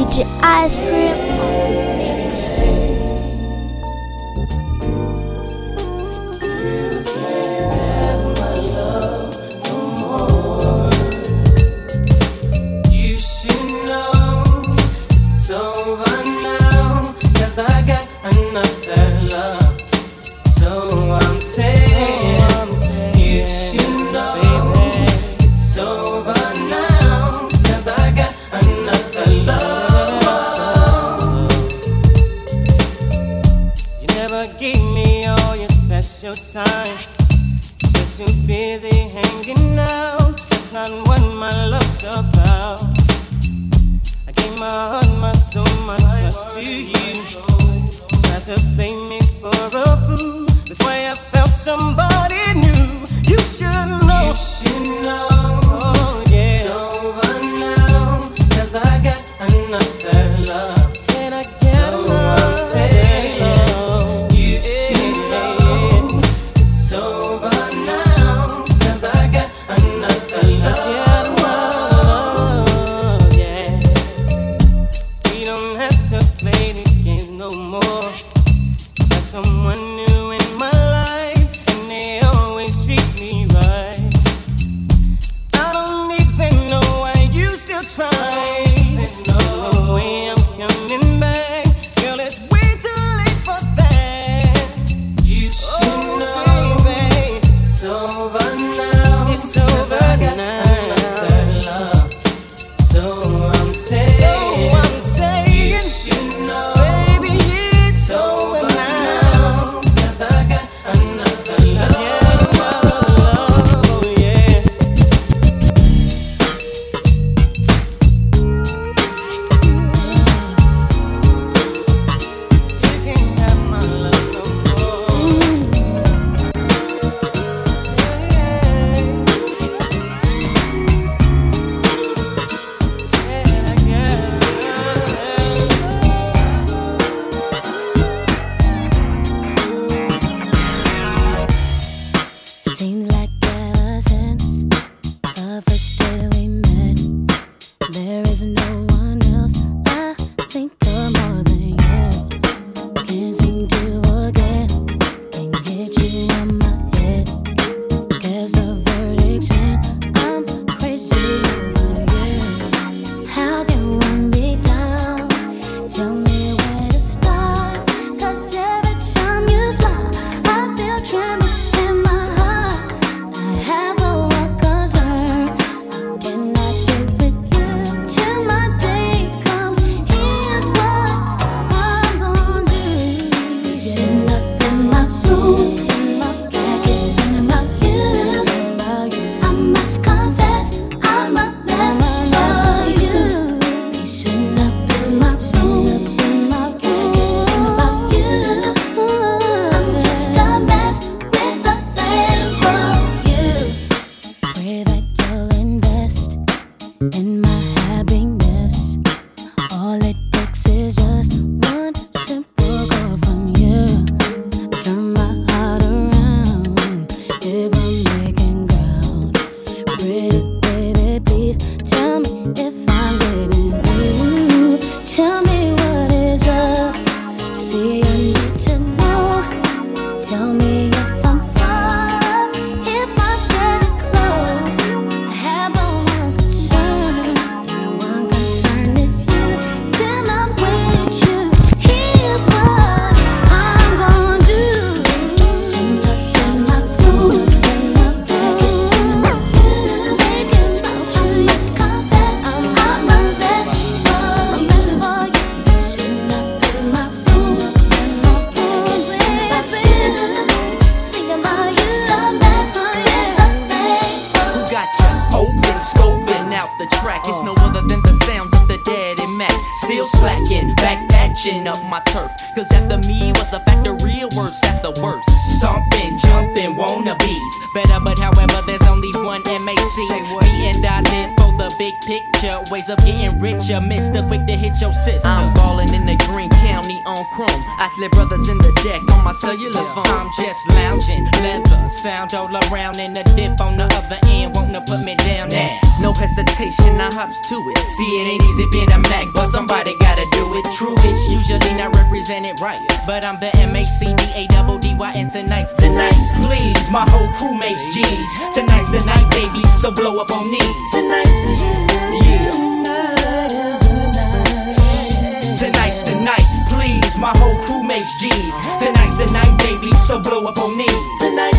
DJ Ice Cream. busy hanging out. Not what my love's about. I gave my heart, my soul, my trust to you. Tried to blame me for a fool. That's why I felt somebody new. You should on Chrome. I slip brothers in the deck on my cellular phone. I'm just lounging, leather, sound all around, and the dip on the other end, wanna put me down now. No hesitation, I hops to it. See, it ain't easy being a Mac, but somebody gotta do it. True, it's usually not represented right, but I'm the M A C D A double D Y, and tonight's tonight. Please, my whole crew makes G's. Tonight's the night, baby, so blow up on knees. Tonight, yeah. Tonight's the night, please. My whole crew makes G's. Tonight's the night, baby, so blow up on knees. Tonight,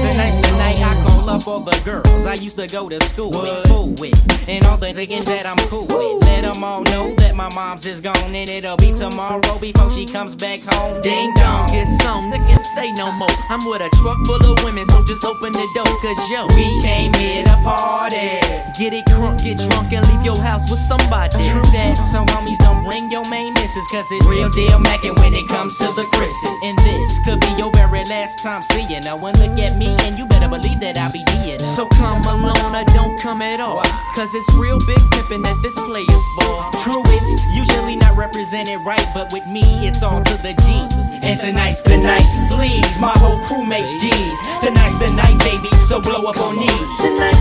tonight's the night I call up all the girls I used to go to school with, fool with, and all the thinking that I'm cool with. Let them all know that my mom's is gone, and it'll be tomorrow before she comes back home. Ding dong, get some, niggas say no more. I'm with a truck full of women, so just open the door, cause yo, we came here to party. Get it crunk, get drunk, and leave your house with somebody. True that, so homies don't bring your main missus, cause it's real deal mackin' when it comes to the Chris's. And this could be your very last time seeing her. One look at me, and you believe that I'll be D'ing her. So come alone or don't come at all. Cause it's real big pimpin' that this player's for. True, it's usually not represented right, but with me, it's all to the G. And tonight's the night, please. My whole crew makes G's. Tonight's the night, baby, so blow up on me. Tonight,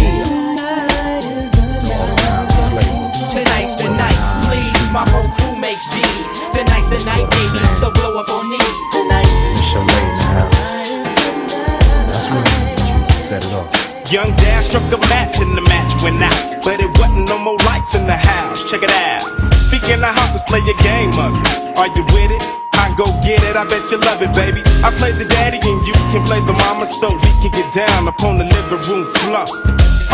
yeah. Tonight's the night, please. My whole crew makes G's. Tonight's the night, baby, so blow up on me. Tonight, It's your lady in Set it off. Young Daz struck a match and the match went out. But it wasn't no more lights in the house. Check it out. Speaking of house, let's play a game of it. Are you with it? I go get it, I bet you love it, baby. I play the daddy and you can play the mama so we can get down upon the living room floor.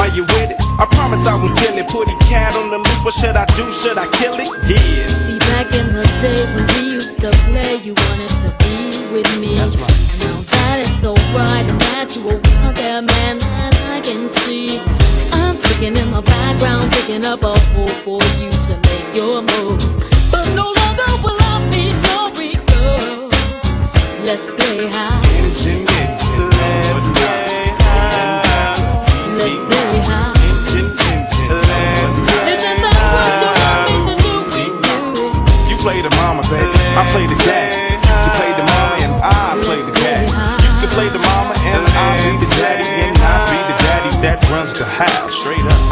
Are you with it? I promise I won't kill it. Put a cat on the loose. What should I do? Should I kill it? Yeah. See, back in the day when we used to play, you wanted to be with me. That's right. Bright and are out there, man, that I can see. I'm sticking in my background, picking up a hole for you to make your move. But no longer will I be your girl. Let's play high. Play the mama, baby. I play the dad.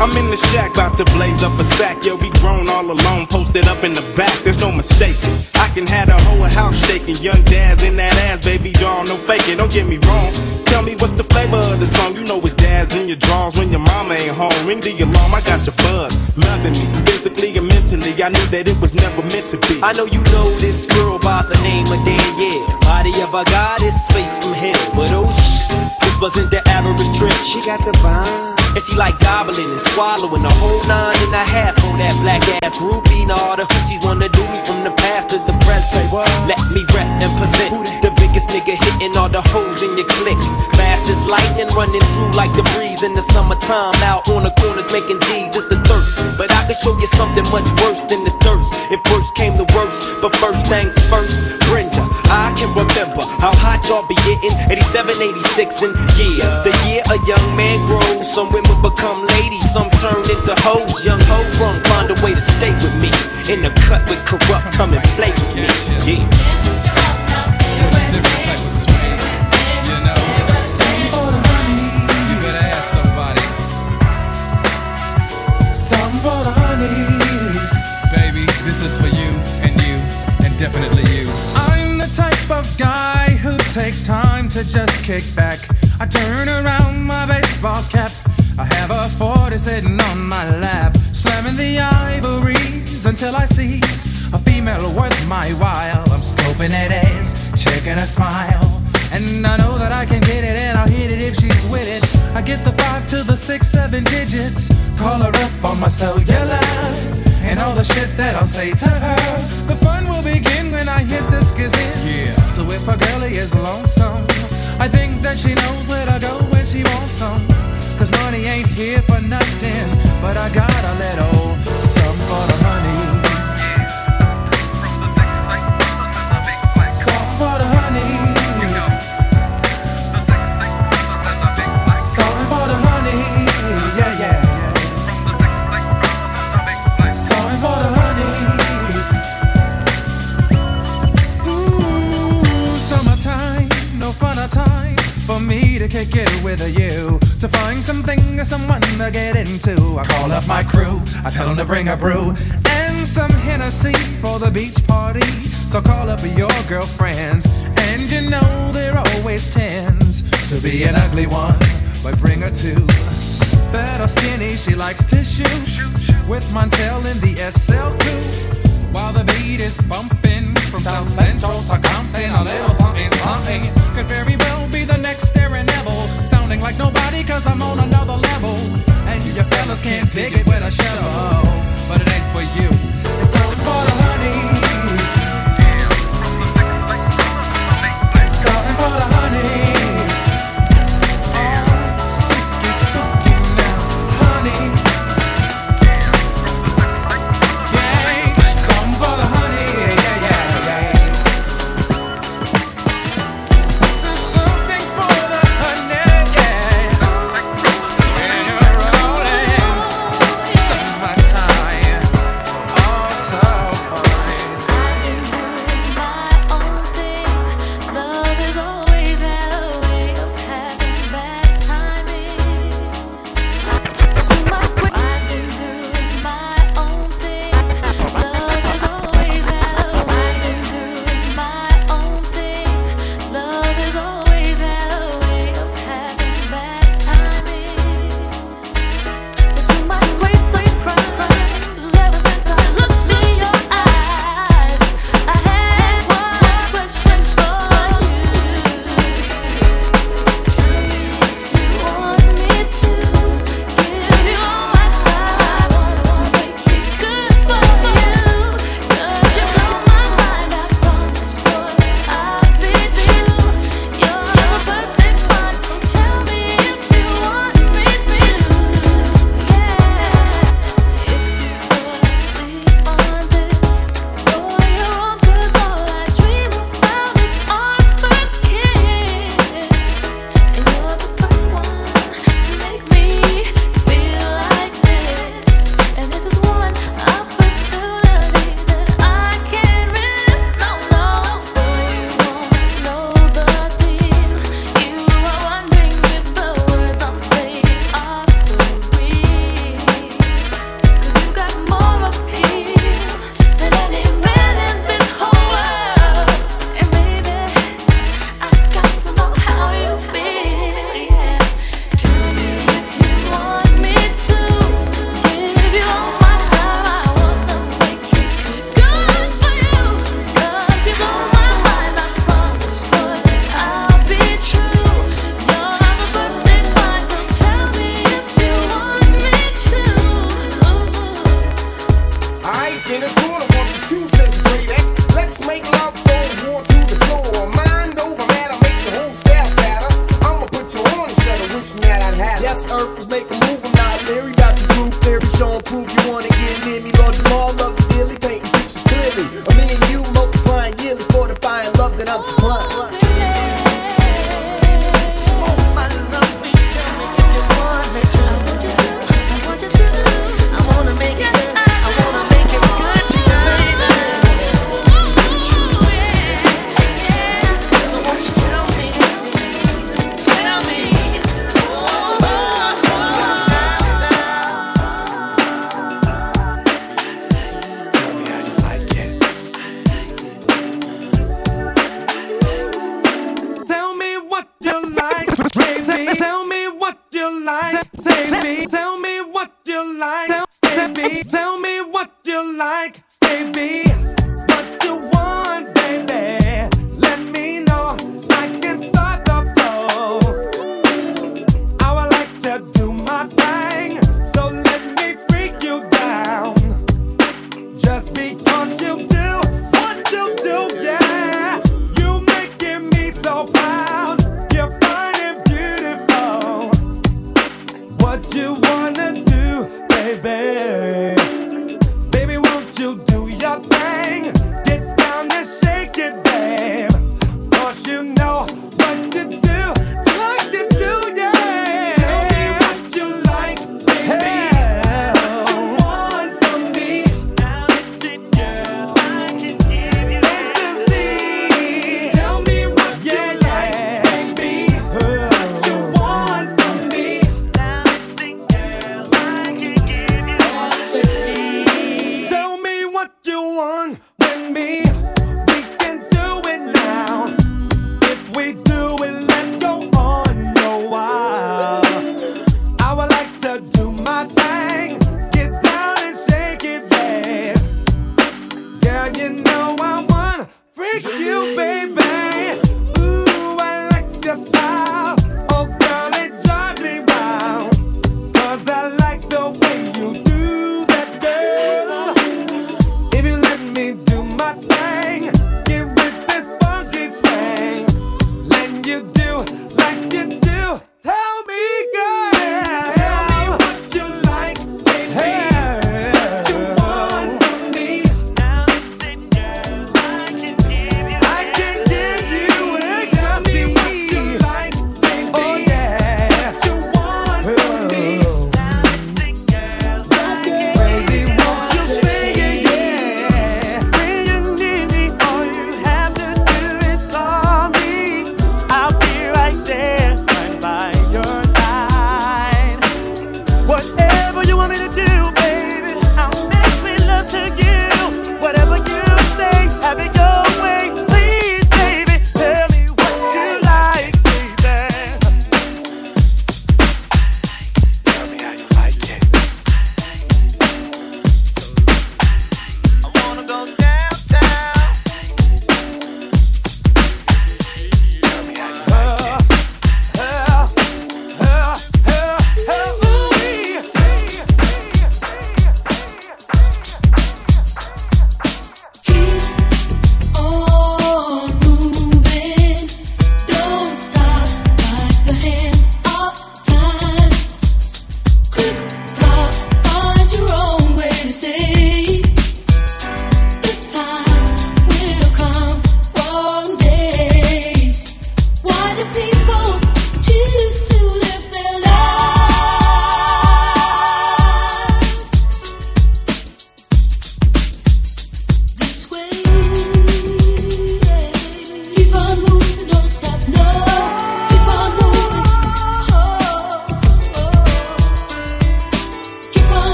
I'm in the shack about to blaze up a sack. Yeah, we grown all alone, posted up in the back. There's no mistake. I can have the whole house shaking. Young Daz in that ass, baby doll, no faking. Don't get me wrong. Tell me what's the flavor of the song. You know it's Daz in your drawers when your mama ain't home. Ring the alarm, I got your buzz. Loving me, physically and mentally. I knew that it was never meant to be. I know you know this girl by the name of Danielle. Body of a goddess, face from hell. But oh shh, this wasn't the average trip. She got the vibe. And she like gobbling and swallowing the whole nine and a half on that black ass groupie. Now all the hoochies wanna do me from the past to the present. Let me rep and present the biggest nigga hitting all the hoes in your clique. Fast as lightning running through like the breeze in the summertime. Out on the corners making G's. It's the thirst. But I can show you something much worse than the thirst. If worst came to worst, but first things first, Brenda. I can remember how hot y'all be getting 87, 86, and yeah, the year a young man grows. Some women become ladies, some turn into hoes. Young hoe run, find a way to stay with me. In the cut with corrupt, come and play with me. Yeah. different type of swing. You know, you better ask somebody. Something for the honeys. Baby, this is for you and you and definitely you. Type of guy who takes time to just kick back. I turn around my baseball cap. I have a 40 sitting on my lap, slamming the ivories until I seize a female worth my while. I'm scoping that ass, checking her smile. And I know that I can get it and I'll hit it if she's with it. I get the five to the six, seven digits. Call her up on my cellular. And all the shit that I'll say to her. The fun will begin when I hit the skizzin. Yeah. So if a girlie is lonesome, I think that she knows where to go when she wants some. Cause money ain't here for nothing. But I got a little some for the money. someone to get into. I call up my crew, I tell them to bring a brew and some Hennessy for the beach party. So call up your girlfriends, and you know there always tends to be an ugly one, but bring her two. That are skinny, she likes tissue with Montell in the SL coupe while the beat is bumping from South Central to Compton. A little something, something could very well be sounding like nobody cause I'm on another level. And you fellas can't dig it with a shovel, but it ain't for you. Something for the honeys. Something for the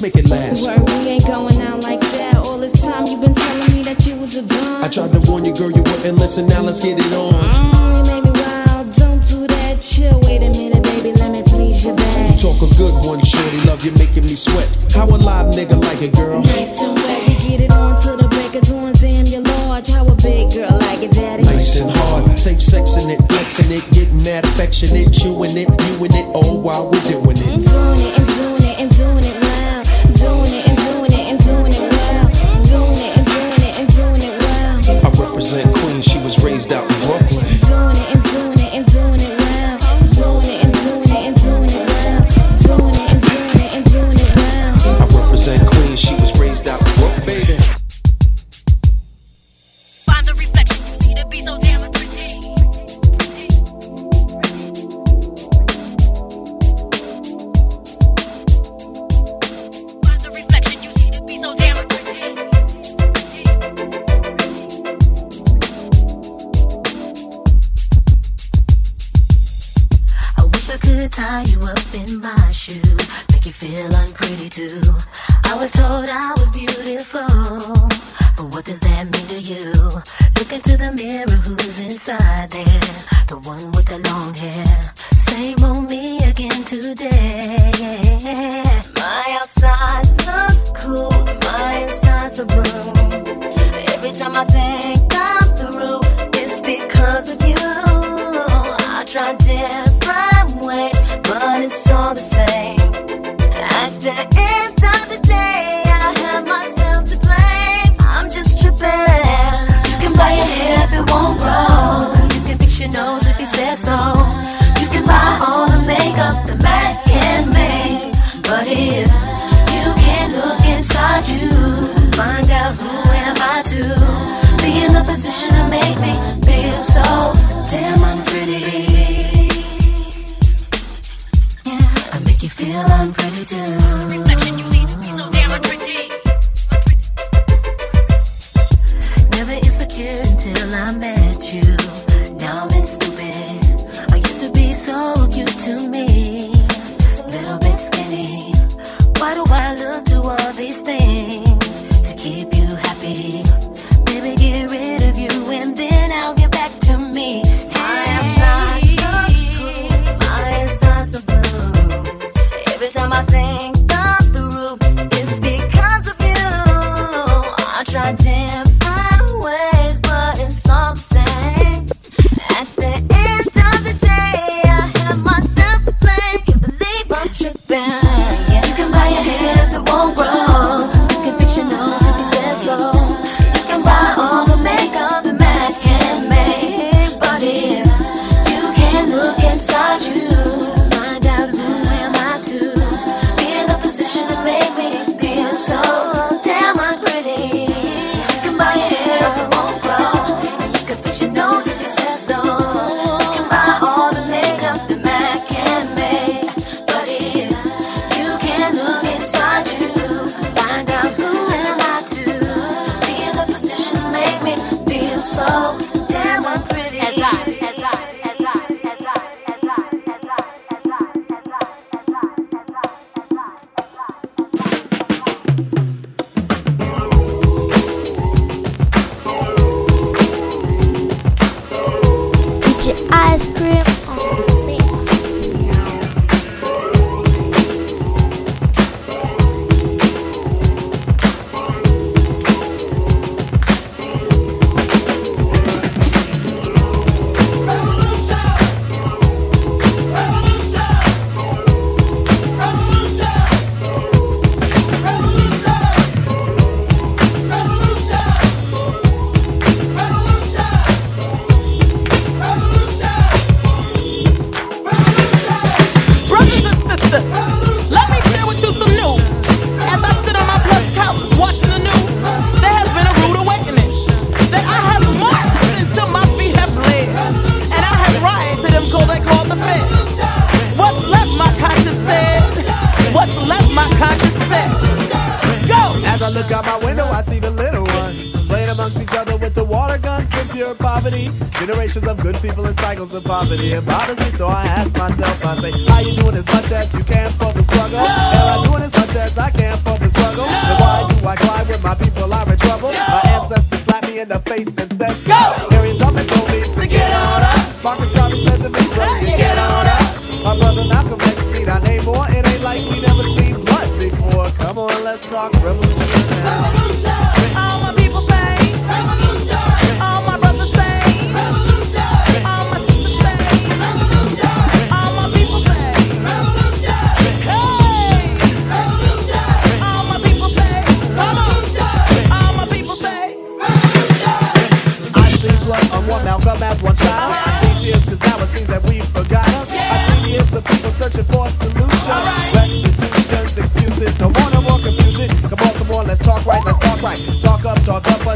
climax. Let's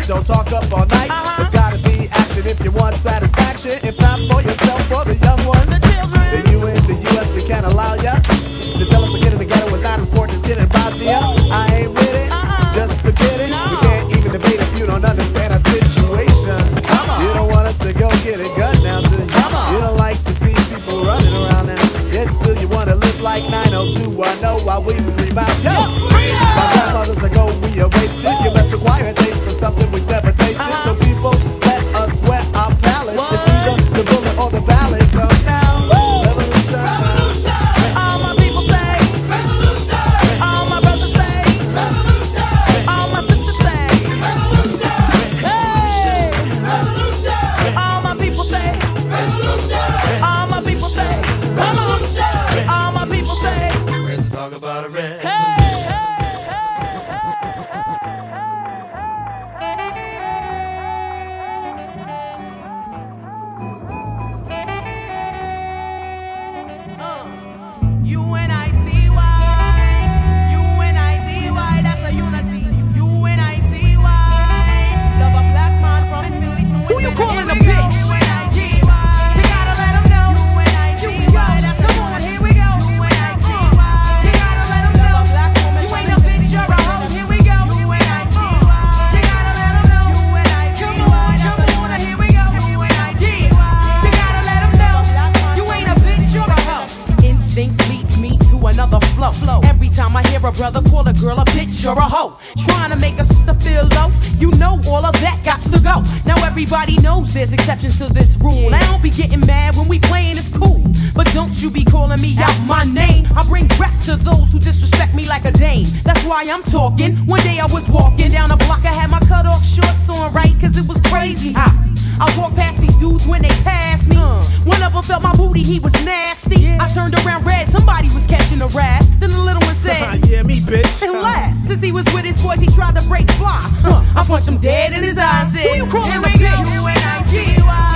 Don't talk up all night. turned around red. Somebody was catching a rat. Then the little one said, Yeah, me, bitch. And laughed. Since he was with his boys, he tried to break fly. Huh, I punched him dead in his eyes. Who you calling a bitch? You and I,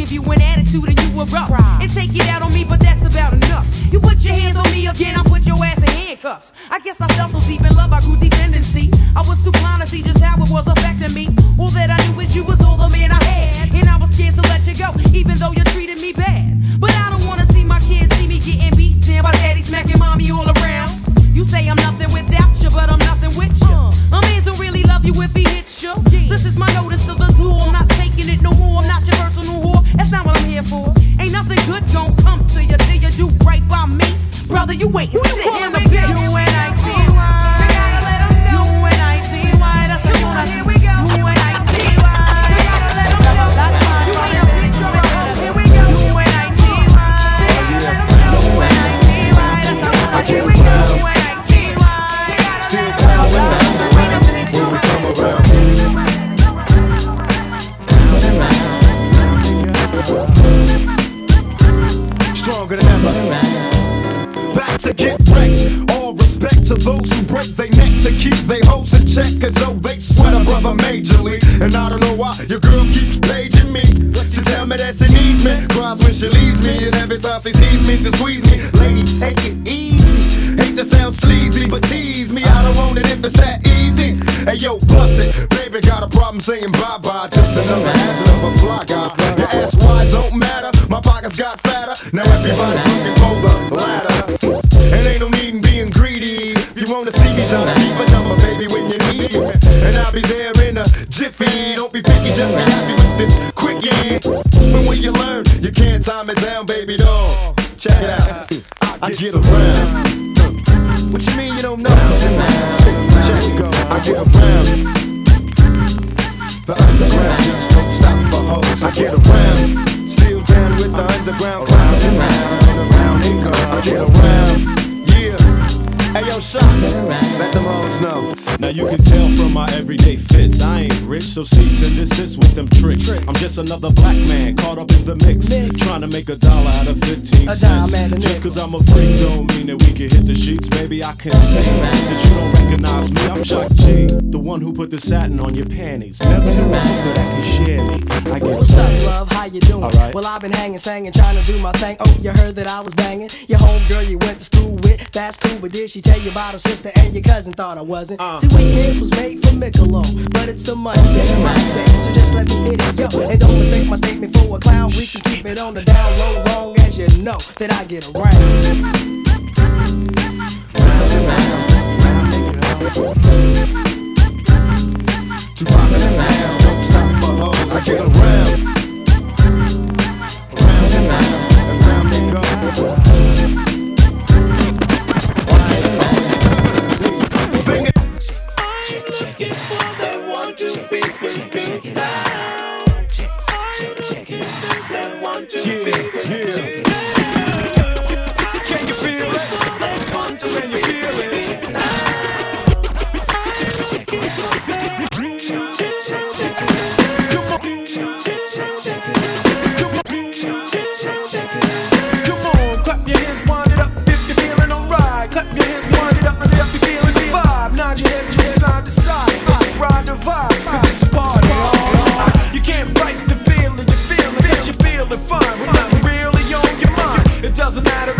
give you an attitude and you erupt and take it out on me, but that's about enough. You put your hands on me again, I put your ass in handcuffs. I guess I fell so deep in love, I grew dependency. I was too blind to see just how it was affecting me. All that I knew is you was all the man I had, and I was scared to let you go, even though you treated me bad. But I don't wanna see my kids see me getting beat down by daddy smacking mommy all around. You say I'm nothing without you, but I'm nothing with you. Uh, a man don't really love you if he hits you. Yeah. This is my notice to the who I'm not taking it no more. I'm not your personal whore. That's not what I'm here for. Ain't nothing good gon' come to you till you do right by me, brother. You wait and sit you in the bitch. You and I those who break their neck to keep their hopes in check, as though they sweat a brother majorly. And I don't know why your girl keeps paging me. She tell me that she needs me, cries when she leaves me, and every time she sees me, she squeeze me. Lady, take it easy. Hate to sound sleazy, but tease me. I don't want it if it's that easy. Hey yo, bust it. Baby got a problem saying bye bye. Just another hazard of a fly guy. Your ass wide don't matter. My pockets got fatter. Now everybody's looking see me, keep a baby, when you need me. And I'll be there in a jiffy. Don't be picky, just be happy with this quickie. But when you learn, you can't time it down, baby doll. Check it out. I get around. You can tell from my everyday so cease and desist with them tricks. I'm just another black man caught up in the mix. Trying to make a dollar out of 15 A cents. dime and a Just cause I'm a freak don't mean that we can hit the sheets. Baby, I can see that you don't recognize me. I'm Shock G, the one who put the satin on your panties. Never knew hooker that can share me. I get What's up, love? How you doing? Alright. Well, I've been hanging, singing, trying to do my thing. Oh, you heard that I was banging? Your homegirl you went to school with, that's cool. But did she tell you about her sister and your cousin? Thought I wasn't. Uh. See, weekend was made for Michelob, but it's a Monday, day. So just let me hit it, yo. And don't mistake my statement for a clown. We can keep it on the down low, long as you know that I get around. To. Don't stop for hoes. I get around. Around and round. Doesn't matter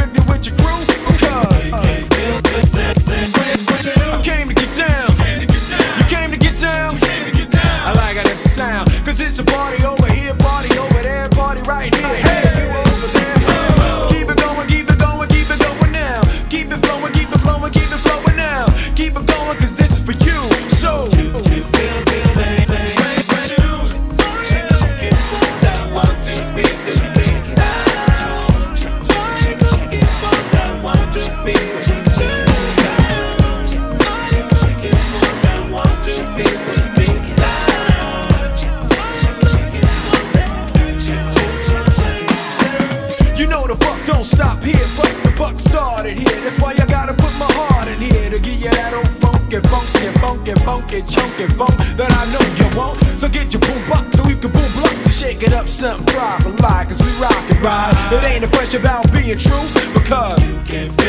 something proper like, cause we rock and ride. It ain't a question about being true, because you can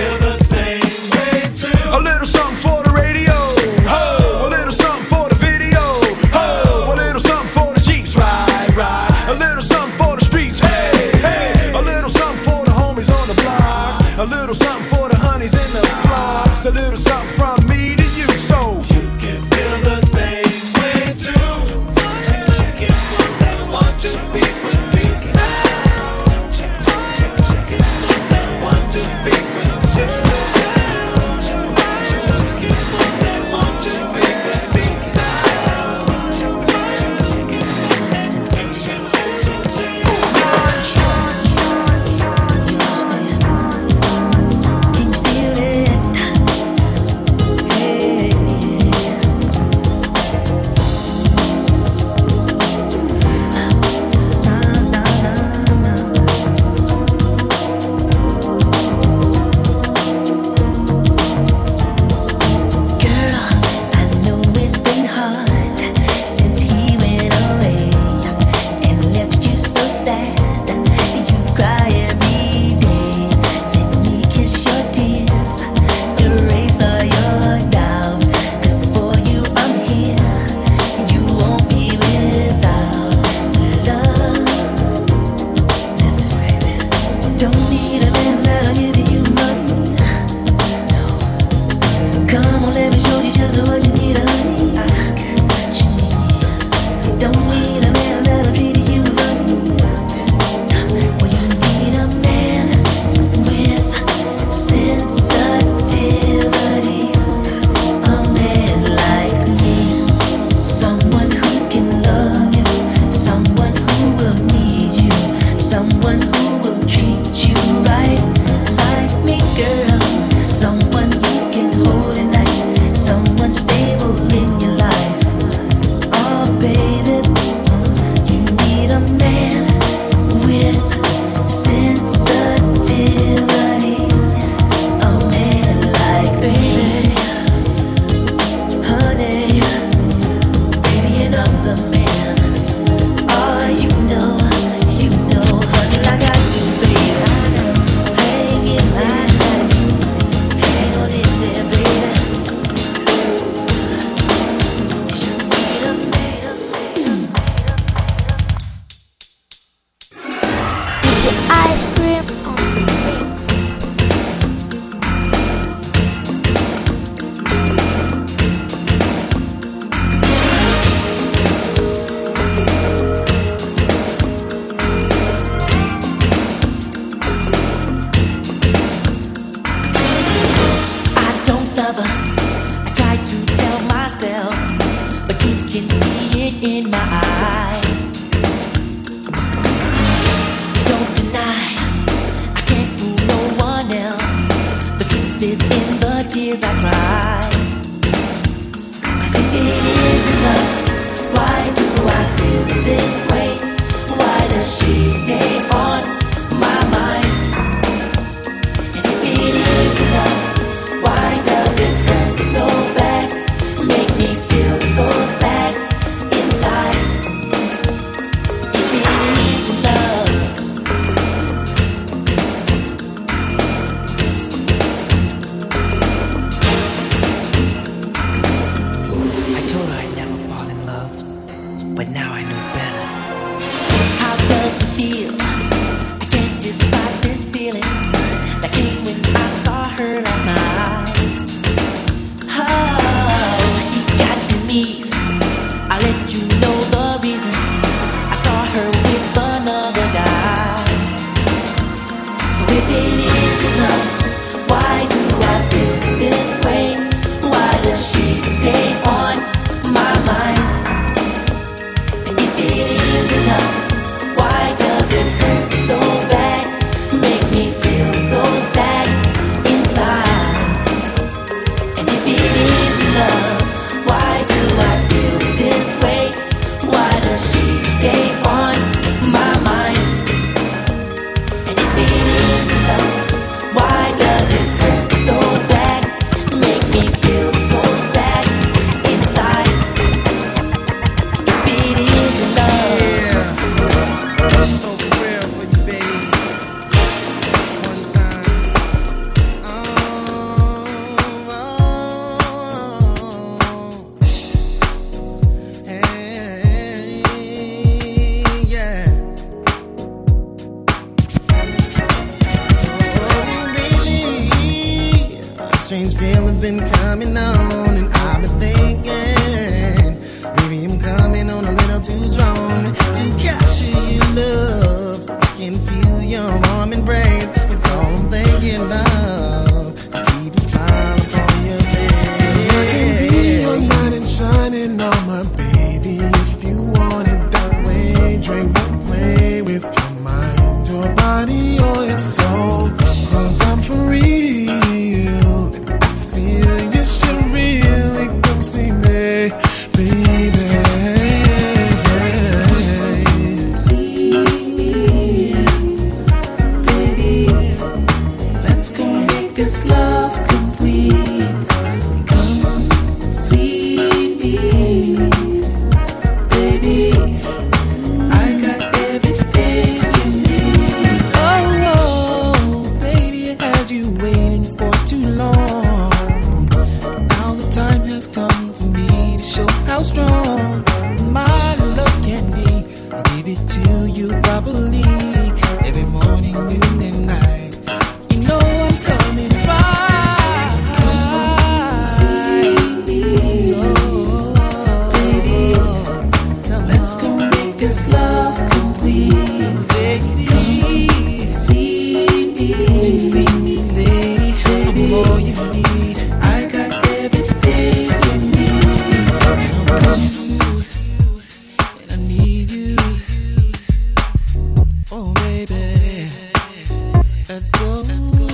let's go. Let's go.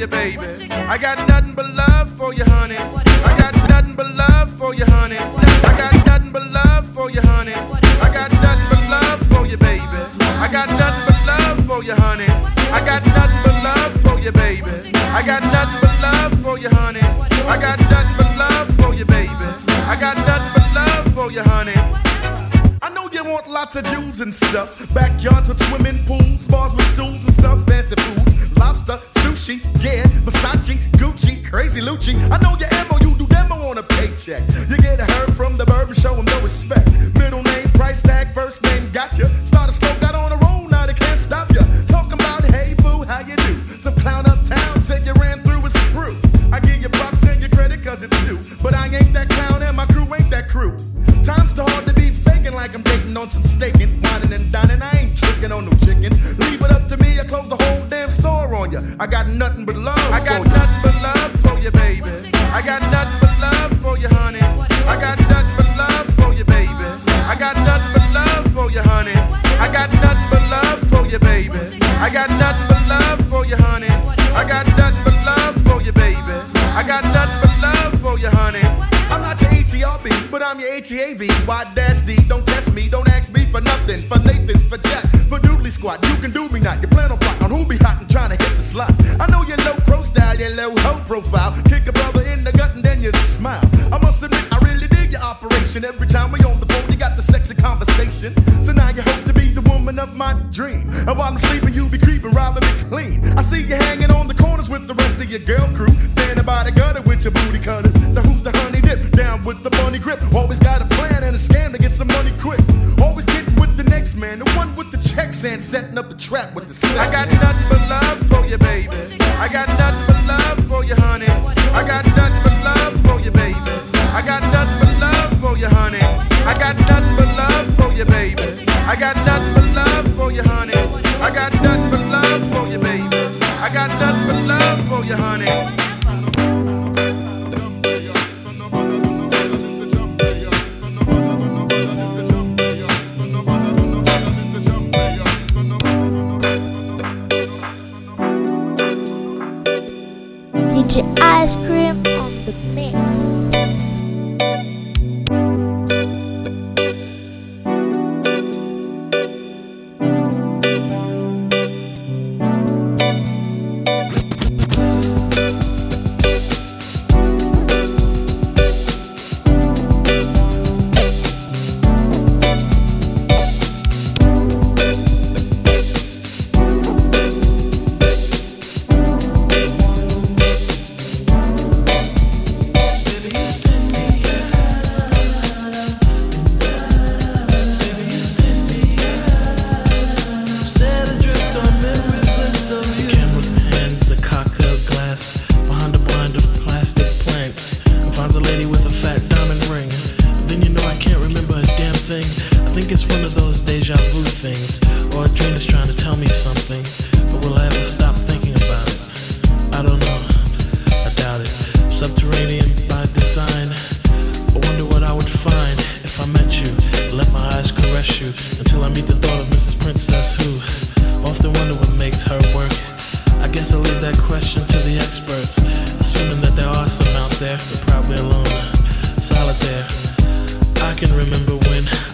you, baby. I got for Nathan's, for Jack, for Doodly Squad. You can do me not. You plan on plot on who be hot and trying to hit the slot. I know your low pro style, your low ho profile. Kick a brother in the gut and then you smile. I must admit, I really dig your operation. Every time we on the phone, you got the sexy conversation. So now you hope to be the woman of my dream. And while I'm sleeping, you be creeping, robbing me clean. I see you hanging on the corners with the rest of your girl crew. Standing by the gutter with your booty cutters. So who's the honey dip? Down with the money grip. Always got a plan and a scam to sand, setting up a trap with the sex. I got nothing but love for you, baby. I got nothing but love for you, honey. I got nothing but love for you, baby. I got nothing but love for you, honey. I got nothing but love for you, baby. I got nothing.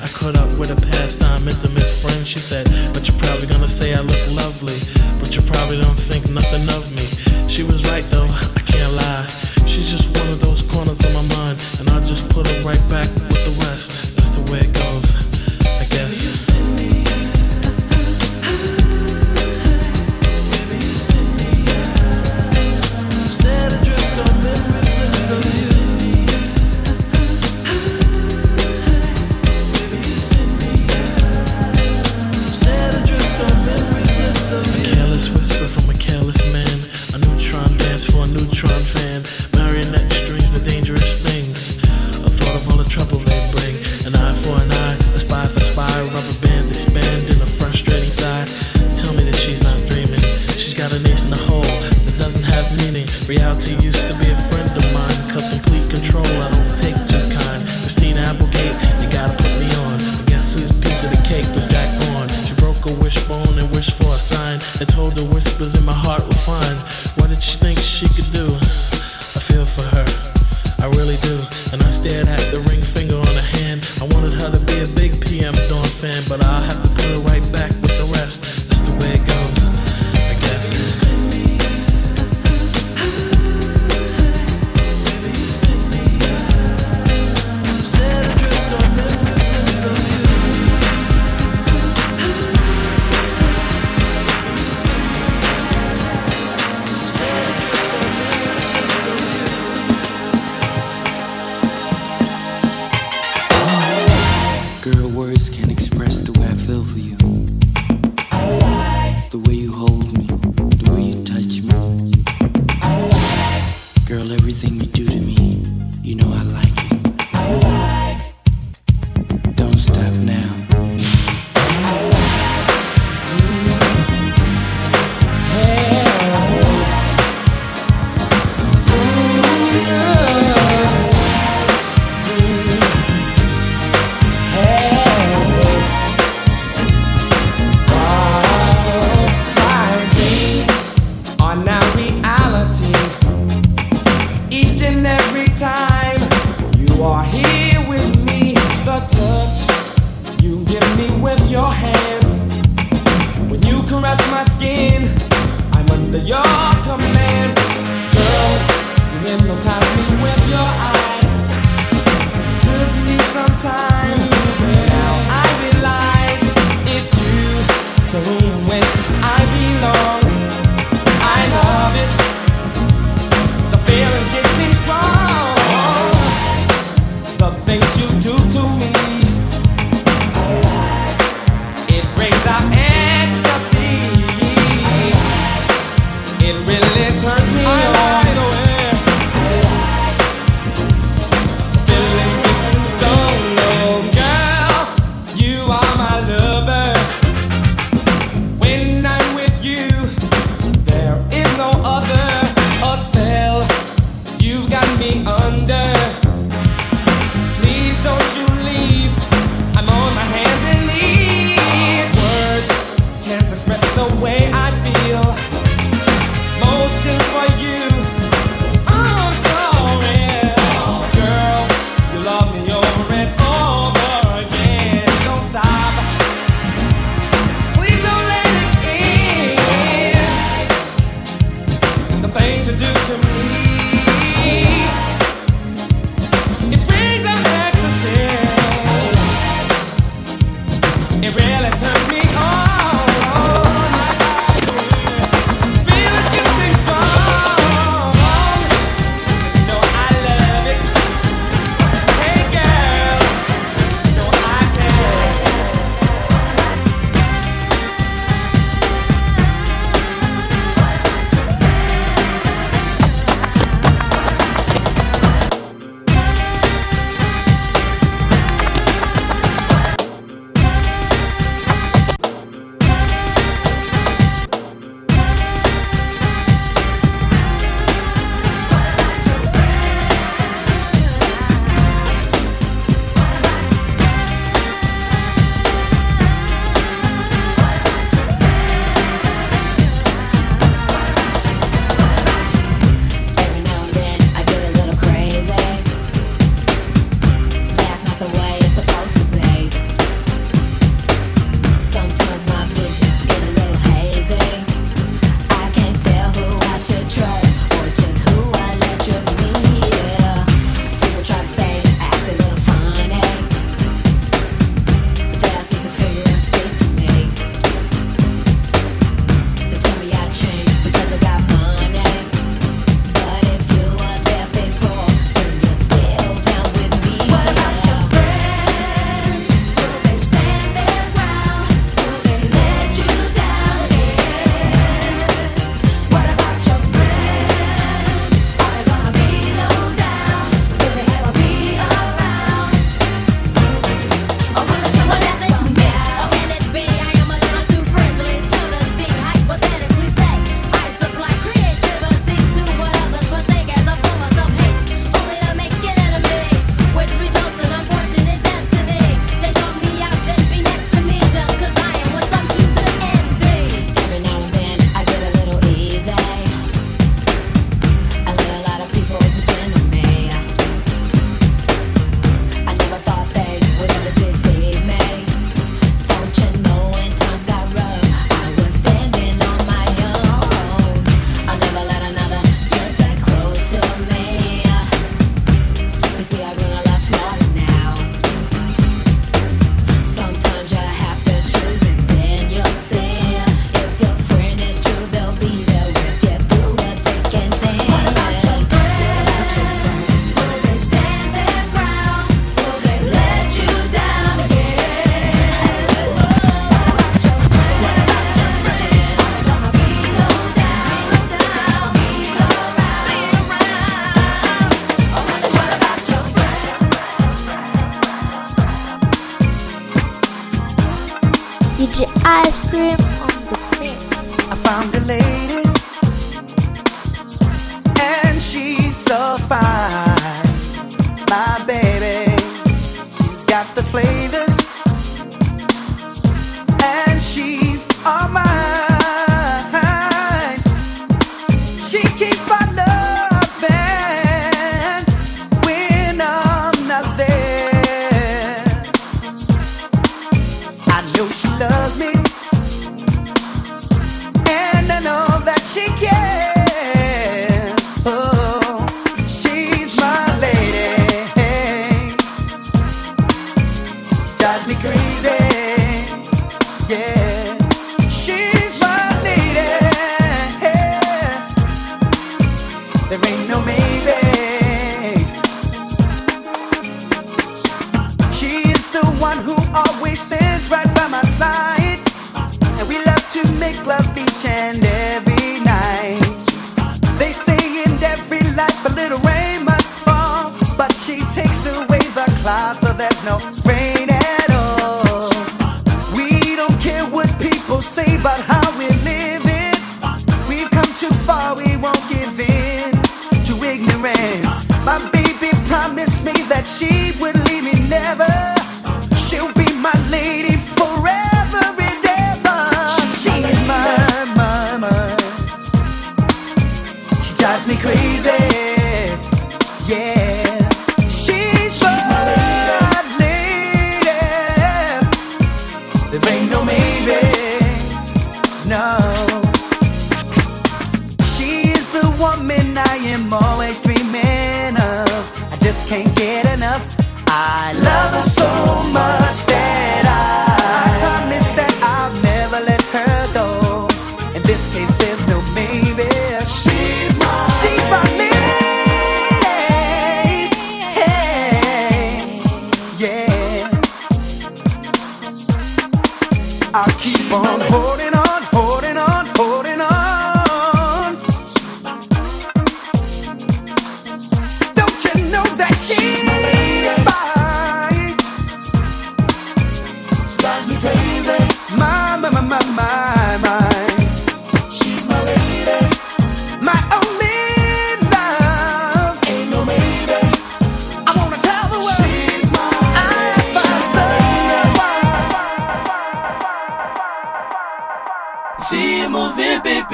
I caught up with a pastime intimate friend. She said, But you're probably gonna say I look lovely, but you probably don't think nothing of me. She was right though, I can't lie. She's just one of those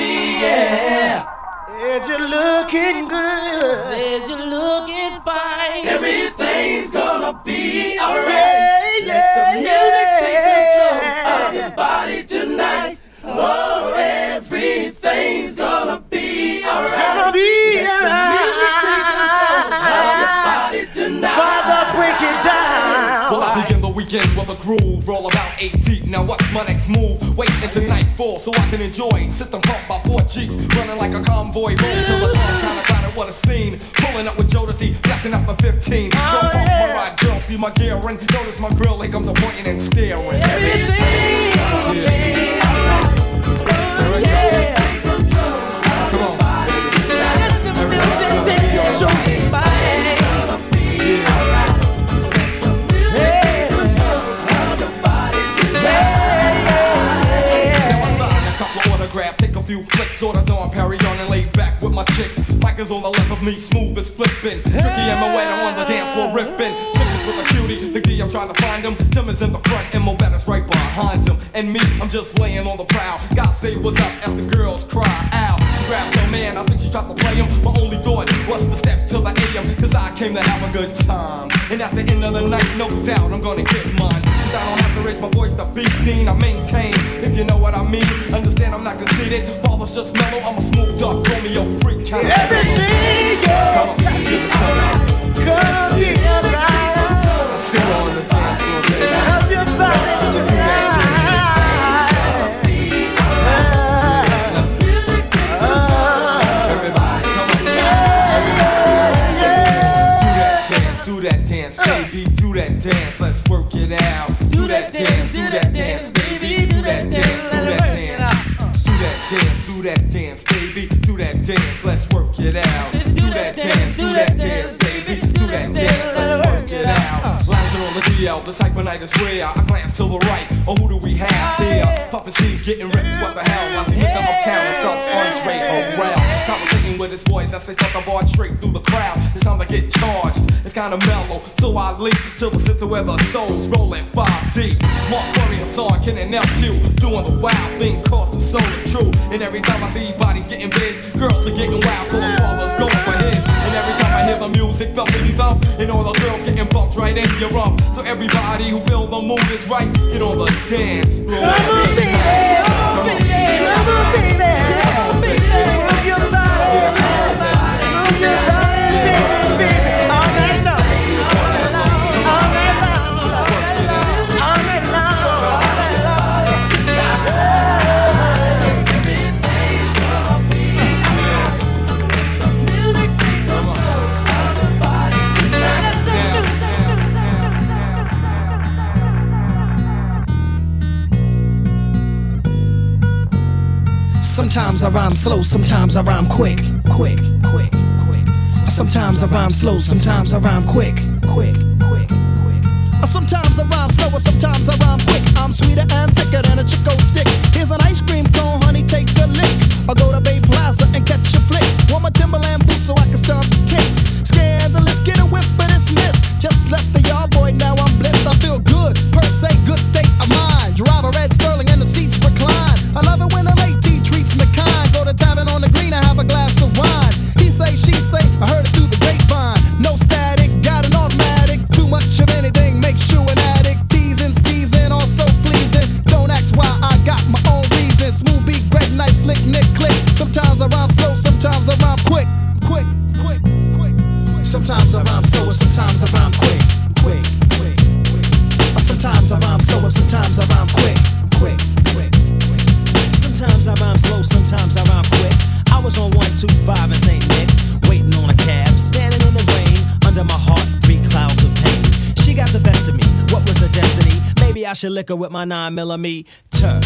moving, yeah. Said you're looking good. Said you're looking fine. Everything's gonna be Yeah, alright. Let the music take control of your body tonight. Oh, everything's gonna be alright. gonna be Let the music take control of your body tonight. Father, break it down. Well, I begin the weekend with a groove, roll about eight deep. Now what's my next move? Wait until nightfall so I can enjoy. System pumped by four Jeeps, running like a convoy. Roll till the song kinda crowded, what a scene. Pulling up with Jodeci, blasting up the 15. Ah, Don't pump my ride, girl, see my gear and notice my grill. Here comes a pointing and staring. Everything. Now few flicks, sort of Dom Perignon and lay back with my chicks. Mike is on the left of me, smooth as flipping. Tricky and Moetta on the dance floor ripping. A the key I'm trying to find him. Tim is in the front and Moetta's right behind him. And me, I'm just laying on the prowl. God say what's up as the girls cry out. She grabbed her man, I think she tried to play him. My only thought was to step to the AM, cause I came to have a good time. And at the end of the night, no doubt I'm gonna get mine. Cause I don't have to raise my voice to be seen. I maintain, if you know what I mean. Understand I'm not conceited. Father's just mellow, I'm a smooth dark Romeo freak kind of Everything, yeah. Come on, give it to me. Gonna be dance, let's work it out. Do that dance, do that dance, baby, do that dance, do that dance. Uh. Do that dance, do that dance, baby, do that dance, let's work it out. Do that dance, do that dance, baby, do that dance, let's work it out. Uh. Lounging the Yo, the cybernight is rare. I glance to the right. Oh, who do we have here? Puffin' Steve getting ripped. What the hell? I see Mr. Uptown and South Andre around. Conversating with his boys as they start the bar straight through the crowd. It's time to get charged. It's kinda mellow, so I leap to the center where the soul's rolling 5D. Mark Curry, Hassan, Ken, and LQ doing the wild thing, cause the soul is true. And every time I see bodies getting biz, girls are getting wild, cause the father's going the music thumpity thump, and all the girls getting bumped right in your rump. So everybody who feel the mood is right, get on the dance floor. Come on, baby, come on, baby, come on, baby, come on, baby, Sometimes I rhyme slow, sometimes I rhyme quick, quick, quick, quick. Sometimes I rhyme slow, sometimes I rhyme quick, quick, quick, quick. Uh, sometimes I rhyme slower, sometimes I rhyme quick. I'm sweeter and thicker than a Chick-O-Stick. Here's an ice cream cone, honey, take a lick. Or go to Bay Plaza and catch a flick. Want my Timberland boots so I can stomp Should lick her with my 9 millimeter.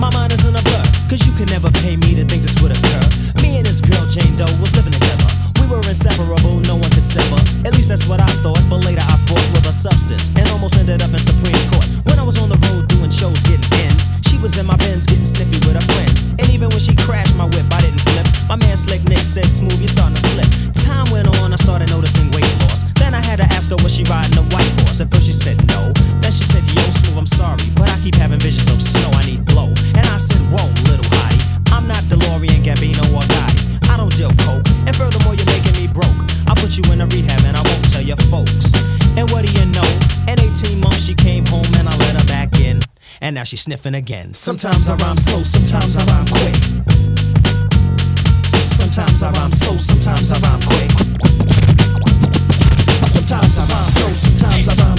My mind is in a blur, cause you could never pay me to think this would occur. Me and this girl, Jane Doe, was living together. We were inseparable, no one could sever. At least that's what I thought, but later I fought with a substance and almost ended up in Supreme Court. When I was on the road doing shows, getting ends, she was in my Benz getting snippy with her friends. And even when she crashed my whip, I didn't flip. My man Slick Nick said, Smooth, you're starting to slip. Time went on, I started noticing weight loss. Then I had to ask her, was she riding a white horse? At first she said no. Then she said, Smooth, I'm sorry, but I keep having visions of snow, I need blow. And I said, Whoa, little hottie, I'm not DeLorean, Gambino, or Gotti. I don't deal coke, and furthermore, you're making me broke. I'll put you in a rehab and I won't tell your folks. And what do you know? In 18 months, she came home and I let her back in. And now she's sniffing again. Sometimes I rhyme slow, sometimes I rhyme quick. Sometimes I rhyme slow, sometimes I rhyme quick. Sometimes I rhyme slow, sometimes I rhyme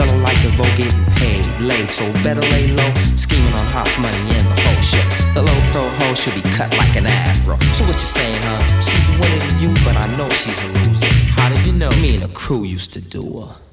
Feeling like the vote getting paid late, so better lay low. Scheming on hot money and the whole shit. The low pro hoe should be cut like an afro. So what you saying, huh? She's winning you, but I know she's a loser. How did you know? Me and a crew used to do her.